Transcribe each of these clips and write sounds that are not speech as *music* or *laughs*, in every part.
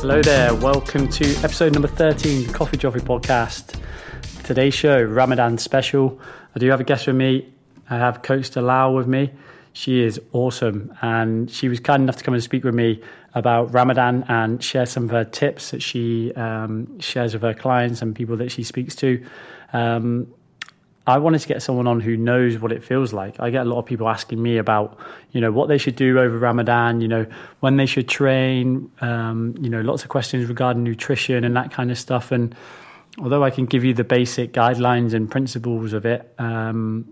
Hello there, welcome to episode number 13, the Coffee Joffrey podcast. Today's show, Ramadan special. I do have a guest with me. I have Coach Dalal with me. She is awesome, and she was kind enough to come and speak with me about Ramadan and share some of her tips that she um, shares with her clients and people that she speaks to. Um, I wanted to get someone on who knows what it feels like. I get a lot of people asking me about, you know, what they should do over Ramadan, you know, when they should train, um, you know, lots of questions regarding nutrition and that kind of stuff. And although I can give you the basic guidelines and principles of it, um,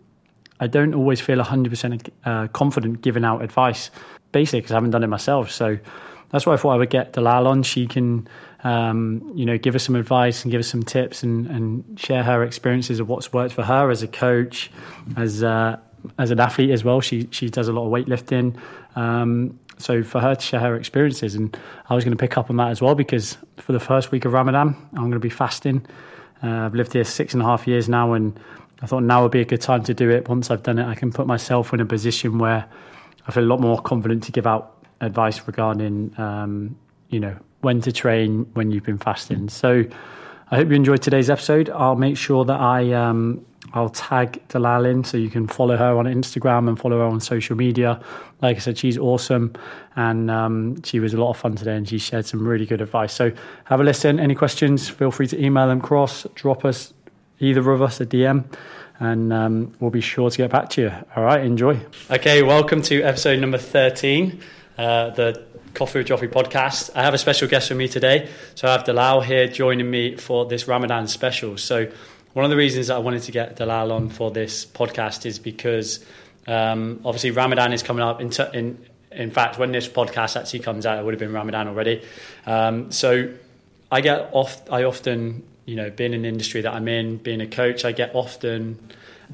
I don't always feel 100% uh, confident giving out advice, basically because I haven't done it myself. So that's why I thought I would get Dalal on. She can um, you know, give us some advice and give us some tips and, and share her experiences of what's worked for her as a coach, as uh, as an athlete as well. She she does a lot of weightlifting. Um, so for her to share her experiences, and I was going to pick up on that as well because for the first week of Ramadan, I'm going to be fasting. Uh, I've lived here six and a half years now, and I thought now would be a good time to do it. Once I've done it, I can put myself in a position where I feel a lot more confident to give out advice regarding, um, you know, when to train when you've been fasting. So I hope you enjoyed today's episode. I'll make sure that I um, I'll tag Dalal in so you can follow her on Instagram and follow her on social media. Like I said, she's awesome and um, she was a lot of fun today and she shared some really good advice. So have a listen. Any questions, feel free to email them cross, drop us, either of us a DM and um, we'll be sure to get back to you. All right, enjoy. Okay, welcome to episode number 13, uh, the Coffee with Joffrey podcast. I have a special guest with me today. So I have Dalal here joining me for this Ramadan special. So one of the reasons I wanted to get Dalal on for this podcast is because um, obviously Ramadan is coming up. In, t- in, in fact, when this podcast actually comes out, it would have been Ramadan already. Um, so I get off. I often, you know, being in the industry that I'm in, being a coach, I get often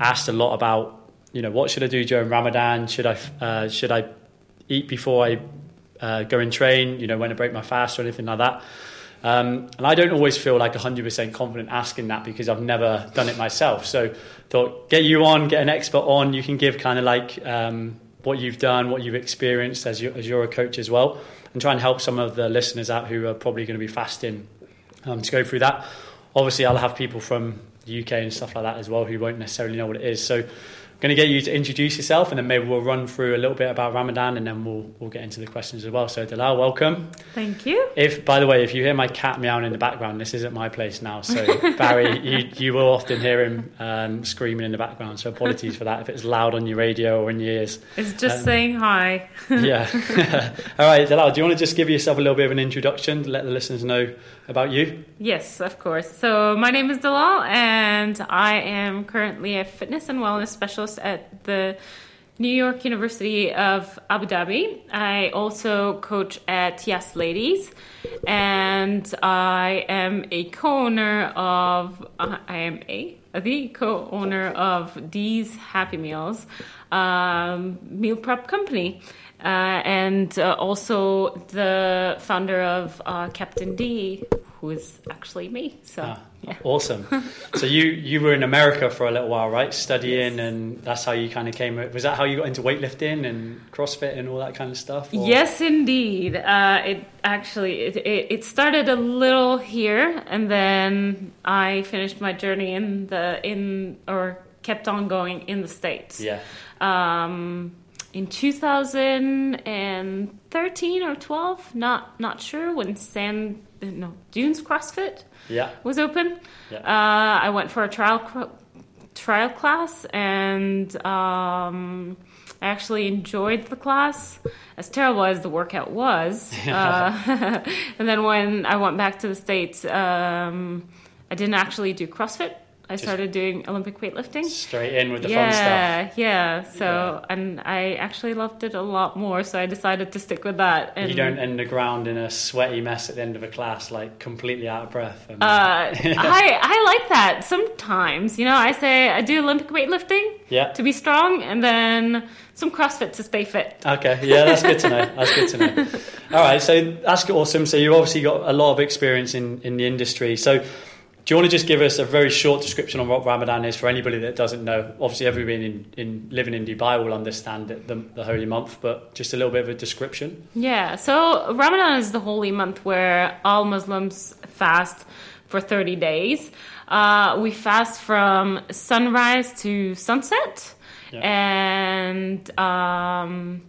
asked a lot about, you know, what should I do during Ramadan? Should I uh, should I eat before I uh, go and train, you know, when I break my fast or anything like that. Um, and I don't always feel like 100% confident asking that because I've never done it myself. So thought, get you on, get an expert on. You can give kind of like um, what you've done, what you've experienced as, you, as you're a coach as well, and try and help some of the listeners out who are probably going to be fasting um, to go through that. Obviously, I'll have people from the UK and stuff like that as well who won't necessarily know what it is. So going to get you to introduce yourself, and then maybe we'll run through a little bit about Ramadan, and then we'll we'll get into the questions as well. So Dalal, welcome. Thank you. If by the way, if you hear my cat meowing in the background, this isn't my place now. So *laughs* Barry, you you will often hear him um, screaming in the background. So apologies for that if it's loud on your radio or in your ears. It's just um, saying hi. *laughs* yeah. *laughs* All right, Dalal, do you want to just give yourself a little bit of an introduction, let the listeners know about you? Yes, of course. So my name is Dalal, and I am currently a fitness and wellness specialist at the New York University of Abu Dhabi. I also coach at Yes Ladies, and I am a co-owner of. I am a the co-owner of D's Happy Meals um, meal prep company. Uh, and uh, also the founder of uh, Captain D, who is actually me. So. Ah yeah. Awesome. so you you were in America for a little while, right? Studying, yes. and that's how you kind of came. Was that how you got into weightlifting and CrossFit and all that kind of stuff? Or? Yes, indeed. Uh, it actually it, it, started a little here, and then I finished my journey in the in or kept on going in the states. Yeah. Um, in 2013 or 12, not not sure when Sand no Dunes CrossFit yeah. was open. Yeah. Uh, I went for a trial trial class and um, I actually enjoyed the class. As terrible as the workout was, *laughs* uh, *laughs* and then when I went back to the states, um, I didn't actually do CrossFit. I started doing Olympic weightlifting. Straight in with the yeah, fun stuff. Yeah, yeah. So, yeah. and I actually loved it a lot more, so I decided to stick with that. And you don't end the ground in a sweaty mess at the end of a class, like completely out of breath. And, uh, *laughs* I I like that sometimes. You know, I say I do Olympic weightlifting yeah. to be strong, and then some CrossFit to stay fit. Okay, yeah, that's good to know. That's good to know. *laughs* All right, so that's awesome. So you've obviously got a lot of experience in in the industry. So do you want to just give us a very short description on what Ramadan is for anybody that doesn't know? Obviously, everybody in, in living in Dubai will understand it, the, the holy month, but just a little bit of a description. Yeah, so Ramadan is the holy month where all Muslims fast for 30 days. Uh, we fast from sunrise to sunset, Yeah. and um,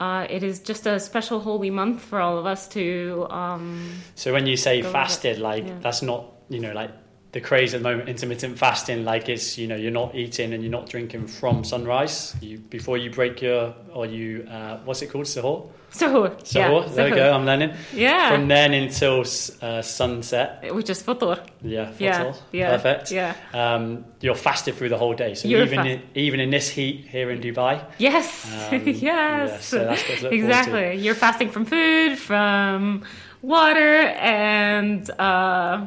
uh, it is just a special holy month for all of us to. Um, So when you say fasted, like yeah. that's not you know like the craze at the moment, intermittent fasting. Like it's you know you're not eating and you're not drinking from sunrise. You before you break your or you uh, what's it called sahur. Suhoor. Sahur. Yeah, there we go. I'm learning. Yeah. From then until uh, sunset. Which is futur. Yeah. Yeah, yeah, Perfect. yeah. Um, you're fasted through the whole day. So You're even in, even in this heat here in Dubai. Yes, Um, *laughs* yes. yeah, so that's what to look forward to. exactly. You're fasting from food, from water, and uh,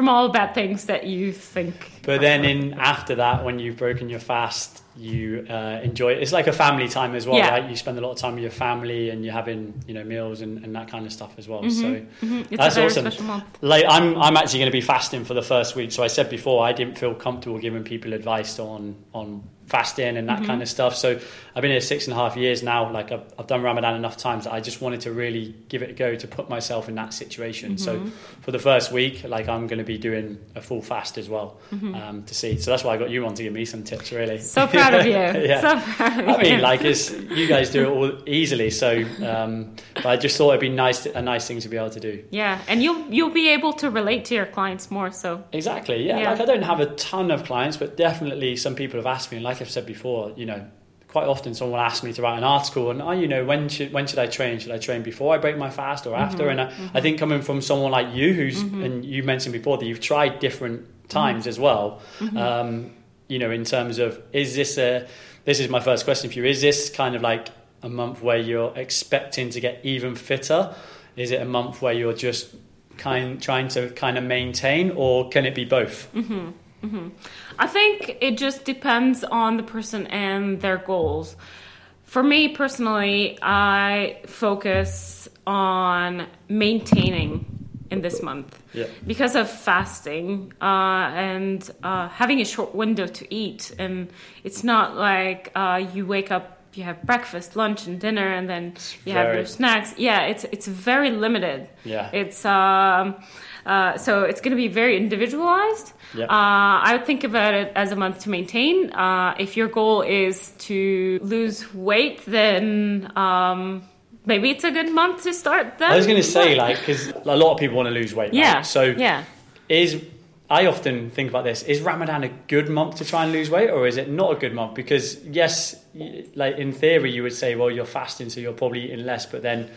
from all bad things that you think. But then in after that, when you've broken your fast, you uh, enjoy it. It's like a family time as well, Yeah. right? You spend a lot of time with your family and you're having, you know, meals and, and that kind of stuff as well. So Mhm, It's That's awesome. like I'm I'm actually going to be fasting for the first week. So I said before I didn't feel comfortable giving people advice on on fasting and that Mm-hmm. kind of stuff. So I've been here six and a half years now. Like I've, I've done Ramadan enough times that I just wanted to really give it a go to put myself in that situation. So Mm-hmm. for the first week, like I'm going to be doing a full fast as well Mm-hmm. um, to see. So that's why I got you on to give me some tips. Really, So *laughs* proud of *laughs* you. yeah. So proud of I mean, you. like it's you guys do it all easily. So, um, but I just thought it'd be nice, to, a nice thing to be able to do. yeah, and you'll you'll be able to relate to your clients more. So Exactly. Yeah. Yeah. Like I don't have a ton of clients, but definitely some people have asked me, and like I've said before, you know, quite often someone will ask me to write an article, and oh, you know, when should when should I train? Should I train before I break my fast or after? Mm-hmm, and I, mm-hmm. I think coming from someone like you, who's mm-hmm. and you mentioned before that you've tried different times as well. Um, you know, in terms of is this a this is my first question for you. Is this kind of like a month where you're expecting to get even fitter? Is it a month where you're just kind trying to kind of maintain, or can it be both? Mm-hmm, mm-hmm. I think it just depends on the person and their goals. For me personally, I focus on maintaining in this month Yeah. because of fasting uh, and uh, having a short window to eat. And it's not like uh, you wake up, you have breakfast, lunch, and dinner, and then you have your snacks. Yeah, it's it's very limited. Yeah. It's um, uh, so it's going to be very individualized. Yeah. Uh, I would think about it as a month to maintain. Uh, if your goal is to lose weight, then um, maybe it's a good month to start. that. I was going to say, like, because a lot of people want to lose weight. right? yeah. So, yeah. is I often think about this: is Ramadan a good month to try and lose weight, or is it not a good month? Because yes, like in theory, you would say, well, you're fasting, so you're probably eating less, but then.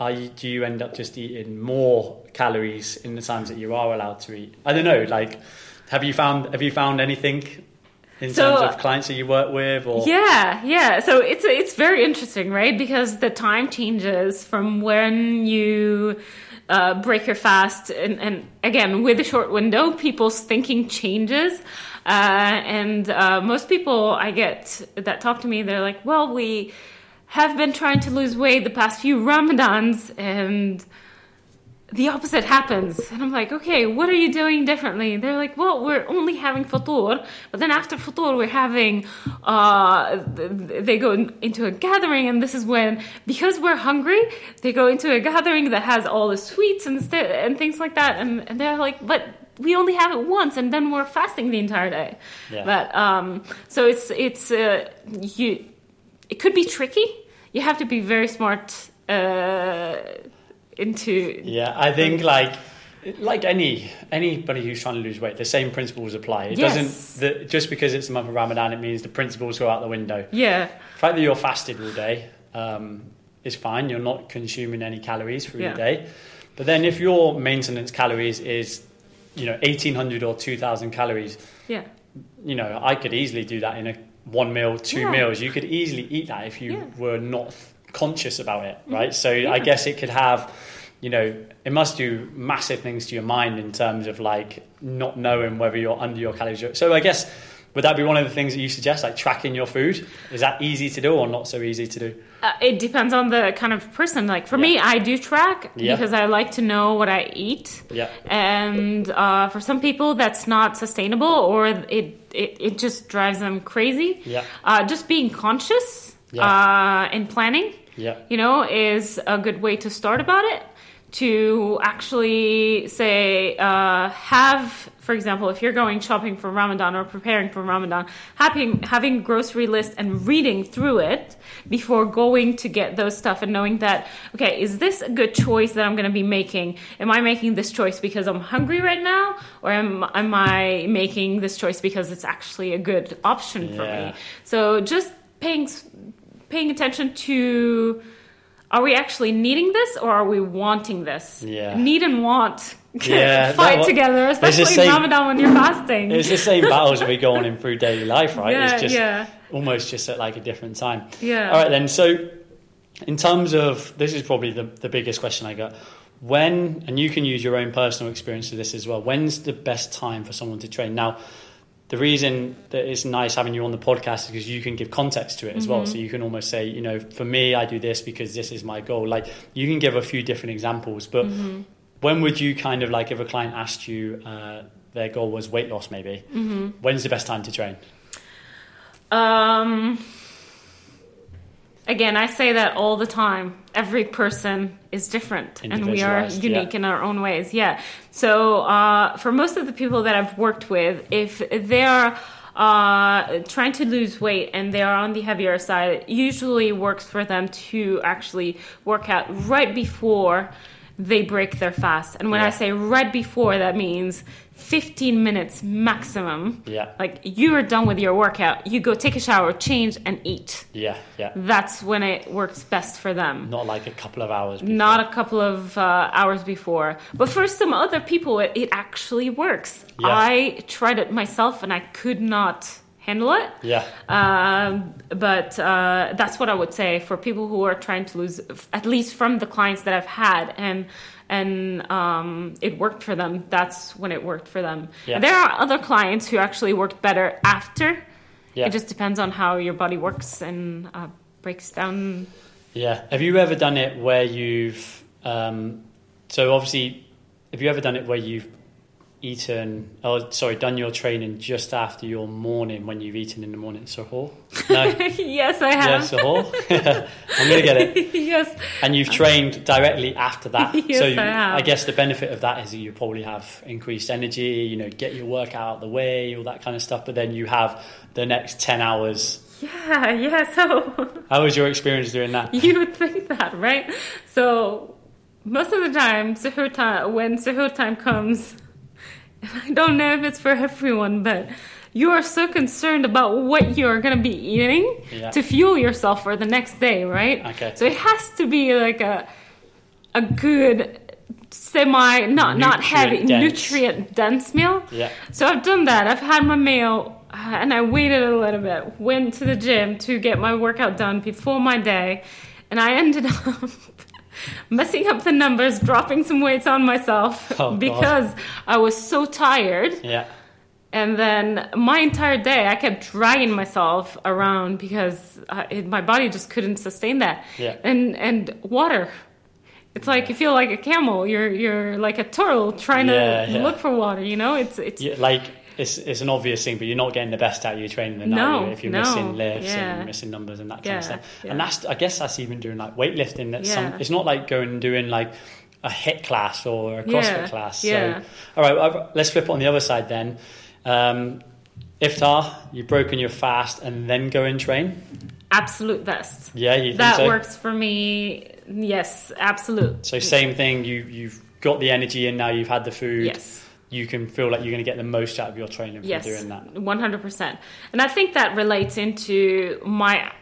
Are you, do you end up just eating more calories in the times that you are allowed to eat? I don't know. Like, have you found have you found anything in So- terms of clients that you work with? Or Yeah, yeah. So it's it's very interesting, right? Because the time changes from when you uh, break your fast, and, and again with a short window, people's thinking changes. Uh, and uh, most people I get that talk to me, they're like, "Well, we have been trying to lose weight the past few Ramadans, and." The opposite happens. And I'm like, okay, what are you doing differently? They're like, well, we're only having futur, but then after futur, we're having, uh, th- th- they go into a gathering, and this is when, because we're hungry, they go into a gathering that has all the sweets and, st- and things like that. And, and they're like, but we only have it once, and then we're fasting the entire day. Yeah. But, um, so it's, it's, uh, you, it could be tricky. You have to be very smart, uh, into Yeah, I think like like any anybody who's trying to lose weight, the same principles apply. It Yes. doesn't the, just because it's the month of Ramadan, it means the principles go out the window. Yeah, The fact that you're fasted all day um, is fine. You're not consuming any calories through Yeah. the day. But then if your maintenance calories is you know 1800 or 2000 calories, yeah, you know, I could easily do that in a one meal, two Yeah. meals. You could easily eat that if you Yeah. Were not conscious about it, right? So I guess it could have, you know, it must do massive things to your mind in terms of like not knowing whether you're under your calories. So I guess would that be one of the things that you suggest, like tracking your food? Is that easy to do or not so easy to do? Uh, it depends on the kind of person. Like for me, I do track Yeah. because I like to know what I eat. Yeah. And uh, for some people, that's not sustainable, or it it, it just drives them crazy. Yeah. Uh, just being conscious Yeah. uh, and planning, Yeah. you know, is a good way to start about it. To actually say, uh, have, for example, if you're going shopping for Ramadan or preparing for Ramadan, having having grocery list and reading through it before going to get those stuff and knowing that, okay, is this a good choice that I'm going to be making? Am I making this choice because I'm hungry right now, or am am I making this choice because it's actually a good option for Yeah. me? So just paying paying attention to are we actually needing this or are we wanting this? Yeah. Need and want Yeah, *laughs* fight that- together, especially same- Ramadan when you're fasting. It's the same battles that we go on in *laughs* through daily life, right? Yeah, it's just yeah. almost just at like a different time. Yeah. All right, then. So, in terms of this is probably the, the biggest question I got. When, and you can use your own personal experience to this as well, when's the best time for someone to train? Now, the reason that it's nice having you on the podcast is because you can give context to it as Mm-hmm. well. So you can almost say, you know, for me, I do this because this is my goal. Like you can give a few different examples, but Mm-hmm. when would you kind of like if a client asked you uh, their goal was weight loss, maybe? Mm-hmm. When's the best time to train? Um, again, I say that all the time. Every person is different, and we are unique yeah. in our own ways. Yeah. So, uh, for most of the people that I've worked with, if they are uh, trying to lose weight and they are on the heavier side, it usually works for them to actually work out right before they break their fast. And when Yeah. I say right before, that means 15 minutes maximum. Yeah. Like you are done with your workout, you go take a shower, change, and eat. Yeah, yeah. That's when it works best for them. Not like a couple of hours. Before. Not a couple of uh, hours before. But for some other people, it, it actually works. Yeah. I tried it myself and I could not handle it. Yeah. Um, but uh, that's what I would say for people who are trying to lose, at least from the clients that I've had, and and um, it worked for them. That's when it worked for them. Yeah. There are other clients who actually worked better after. Yeah. It just depends on how your body works and uh, breaks down. Yeah. Have you ever done it where you've um, so obviously have you ever done it where you've eaten oh sorry, done your training just after your morning when you've eaten in the morning? Sahur? No. *laughs* yes, I have. Sahur. *laughs* I'm gonna get it. *laughs* yes. And you've trained directly after that. Yes, so I you- have. guess the benefit of that is that you probably have increased energy, you know, get your workout out of the way, all that kind of stuff. But then you have the next ten hours. Yeah, yeah. So How was your experience doing that? you would think that, right? So most of the time, suhoor time, when suhoor time comes, *laughs* I don't know if it's for everyone, but you are so concerned about what you're going to be eating Yeah. to fuel yourself for the next day, right? Okay. So it has to be like a a good semi not not heavy Nutrient dense. nutrient dense meal. Yeah. So I've done that. I've had my meal uh, and I waited a little bit. Went to the gym to get my workout done before my day, and I ended *laughs* up messing up the numbers, dropping some weights on myself *laughs* Oh, God. because I was so tired. Yeah. And then my entire day, I kept dragging myself around because uh, it, my body just couldn't sustain that. Yeah. And and water. It's like you feel like a camel. You're you're like a turtle trying Yeah, to yeah. look for water. You know, it's it's Yeah, like it's it's an obvious thing, but you're not getting the best out of your training than No, you? If you're no, missing lifts yeah. and missing numbers and that kind Yeah, of stuff. yeah. And that's I guess that's even doing like weightlifting. That's some. It's not like going and doing like a HIIT class or a CrossFit class. yeah. So, all right, let's flip it on the other side then. Um, iftar, you've broken your fast and then go and train. absolute best. Yeah, That so? works for me. Yes, absolute. So same thing. You you've got the energy and now you've had the food. Yes. You can feel like you're going to get the most out of your training from Yes, doing that. one hundred percent, and I think that relates into my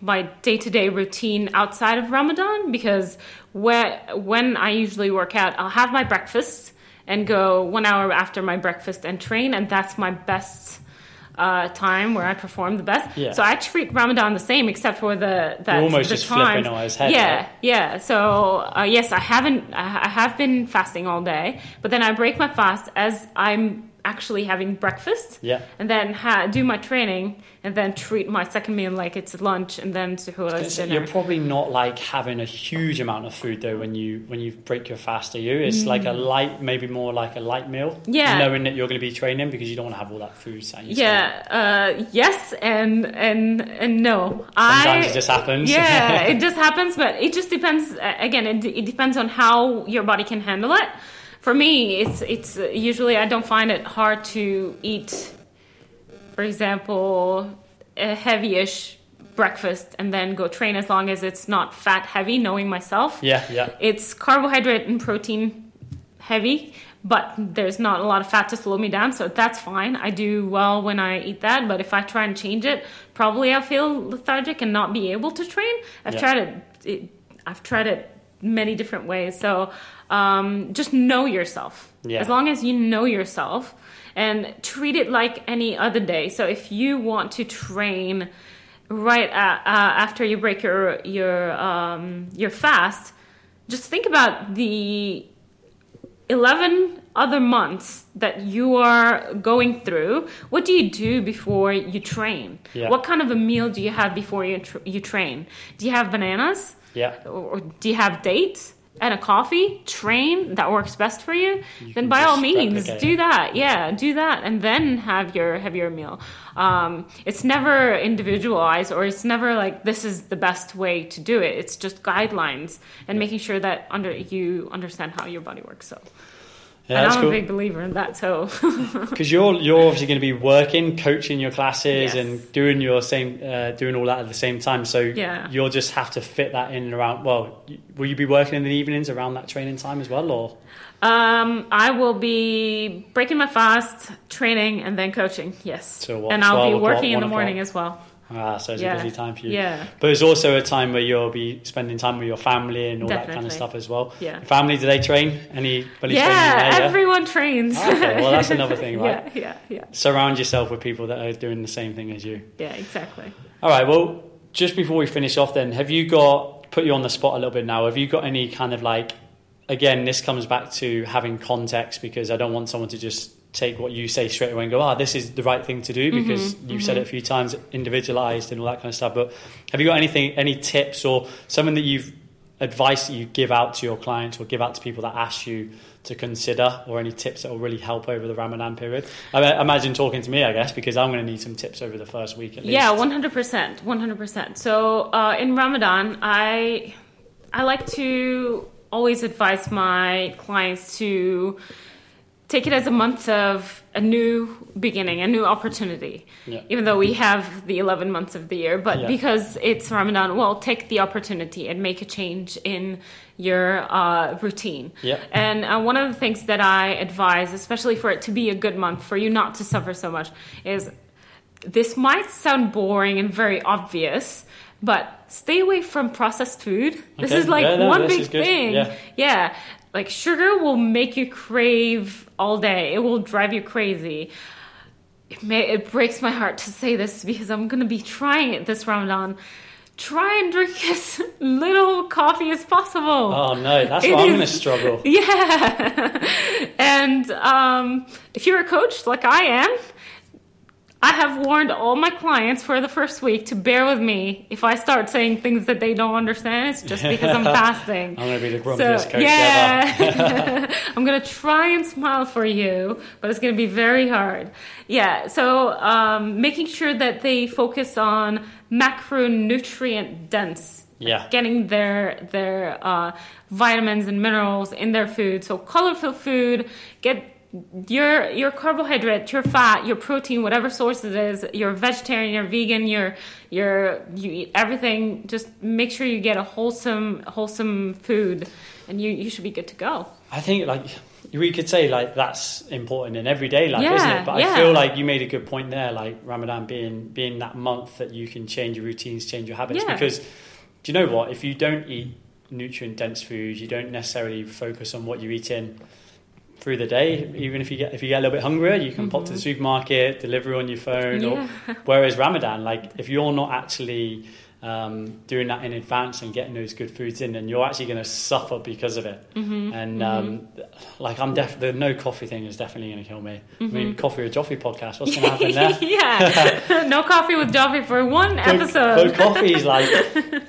my day to day routine outside of Ramadan because where when I usually work out, I'll have my breakfast and go one hour after my breakfast and train, and that's my best uh, time where I perform the best. Yeah. So I treat Ramadan the same, except for the that You're almost the just flipping on his head, Yeah, right? yeah. So uh, yes, I haven't. I have been fasting all day, but then I break my fast as I'm actually having breakfast Yeah. and then ha- do my training and then treat my second meal like it's lunch and then suhoor's So dinner. You're probably not like having a huge amount of food though when you when you break your fast, are you? It's like a light, maybe more like a light meal. Mm. Yeah. Knowing that you're going to be training because you don't want to have all that food. sat in your stomach. Yeah. Uh, yes, and and and no. Sometimes I, it just happens. Yeah, *laughs* it just happens, but it just depends. uh, Again, it, it depends on how your body can handle it. For me, it's it's usually I don't find it hard to eat. For example, a heavy-ish breakfast and then go train as long as it's not fat heavy. Knowing myself, Yeah, yeah. it's carbohydrate and protein heavy, but there's not a lot of fat to slow me down, so that's fine. I do well when I eat that, but if I try and change it, probably I'll feel lethargic and not be able to train. I've Yeah. tried it, it. I've tried it many different ways. So um, just know yourself. Yeah. As long as you know yourself and treat it like any other day. So if you want to train right a- uh, after you break your your um, your fast, just think about the 11 other months that you are going through what do you do before you train Yeah. what kind of a meal do you have before you, tr- you train do you have bananas Yeah. or do you have dates and a coffee train that works best for you, You then by all means do that. Yeah do that and then have your have your meal. Um, it's never individualized or it's never like this is the best way to do it. It's just guidelines and making sure that under you understand how your body works so Yeah, and i'm cool. a big believer in that too. *laughs* Because you're you're obviously going to be working, coaching your classes, Yes. and doing your same, uh, doing all that at the same time. So Yeah. you'll just have to fit that in and around. Well, will you be working in the evenings around that training time as well, or um, i will be breaking my fast training and then coaching yes So what, and i'll be working in the morning as well ah, so it's Yeah. a busy time for you. yeah But it's also a time where you'll be spending time with your family and all that kind of stuff as well. Yeah. Family, do they train? Anybody yeah, training there? everyone trains. Ah, okay, well, that's another thing, *laughs* right? yeah, yeah, yeah, Surround yourself with people that are doing the same thing as you. yeah, exactly. All right. Well, just before we finish off, then, have you got put you on the spot a little bit now? Have you got any kind of like? Again, this comes back to having context because I don't want someone to just take what you say straight away and go, "Ah, this is the right thing to do," because you've said it a few times, individualized and all that kind of stuff. But have you got anything, any tips or something that you've advice that you give out to your clients or give out to people that ask you to consider, or any tips that will really help over the Ramadan period? I mean, imagine talking to me, I guess, because I'm going to need some tips over the first week at least. Yeah, one hundred percent, one hundred percent. So uh, in Ramadan, I I like to always advise my clients to take it as a month of a new beginning, a new opportunity. Yeah. Even though we have the 11 months of the year, but Yeah. because it's Ramadan, well, take the opportunity and make a change in your uh, routine. Yeah. And uh, one of the things that I advise, especially for it to be a good month, for you not to suffer so much, is this might sound boring and very obvious, but stay away from processed food. This Okay. is like Yeah, no, one big thing. Yeah. Yeah. Like sugar will make you crave all day. It will drive you crazy. It, may, it breaks my heart to say this because I'm going to be trying it this Ramadan. Try and drink *laughs* as little coffee as possible. Oh no, that's It I'm is- going to struggle. *laughs* Yeah. and um, if you're a coach like I am, I have warned all my clients for the first week to bear with me if I start saying things that they don't understand. It's just because I'm *laughs* fasting. I'm going to be the grumpiest coach ever. yeah, *laughs* I'm gonna try and smile for you, but it's gonna be very hard. Yeah, so um, making sure that they focus on macronutrient dense Yeah. getting their their uh, vitamins and minerals in their food. So colorful food, get your your carbohydrate, your fat, your protein, whatever source it is. You're vegetarian, you're vegan, you're you're you eat everything. Just make sure you get a wholesome wholesome food, and you you should be good to go. I think like we could say like that's important in everyday life, Yeah, isn't it? But I yeah. feel like you made a good point there, like Ramadan being being that month that you can change your routines, change your habits. Yeah. Because do you know what? If you don't eat nutrient dense foods, you don't necessarily focus on what you eat in. Through the day. Even if you get if you get a little bit hungrier, you can pop to the supermarket, deliver on your phone. Or, Mm-hmm. *laughs* Whereas Ramadan, like if you're not actually um, doing that in advance and getting those good foods in, then you're actually going to suffer because of it. Mm-hmm. And um, like I'm def the no coffee thing is definitely going to kill me. I mean, coffee or Joffrey podcast. What's *laughs* going to happen there? yeah. *laughs* no coffee with Joffrey for one But- episode. But is like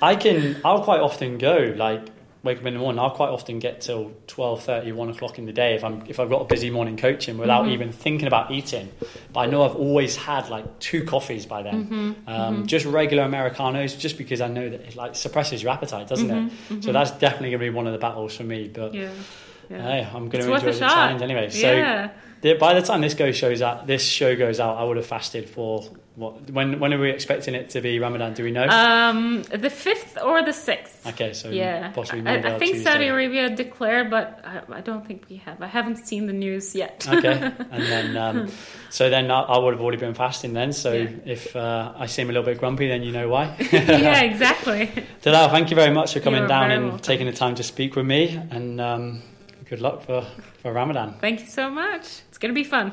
I can. I'll quite often go like wake up in the morning. I'll quite often get till 12, 1 o'clock in the day if I'm if I've got a busy morning coaching without Mm-hmm. even thinking about eating. But I know I've always had like two coffees by then, Mm-hmm. um, just regular americanos, just because I know that it like suppresses your appetite, doesn't Mm-hmm. it? So that's definitely going to be one of the battles for me. But yeah. Yeah. hey, I'm going to enjoy the shot. challenge anyway. So. yeah. the- By the time this goes shows out, this show goes out, I would have fasted for what? When when are we expecting it to be Ramadan? Do we know? Um, the fifth or the sixth. Okay, so yeah, possibly I, I think Tuesday. Saudi Arabia declared, but I, I don't think we have. I haven't seen the news yet. okay, and *laughs* then um, so then I, I would have already been fasting then. So Yeah. if uh, I seem a little bit grumpy, then you know why. *laughs* yeah, exactly. *laughs* Dalal, thank you very much for coming You're down and welcome. taking the time to speak with me, and um, good luck for for Ramadan. Thank you so much. It's gonna be fun.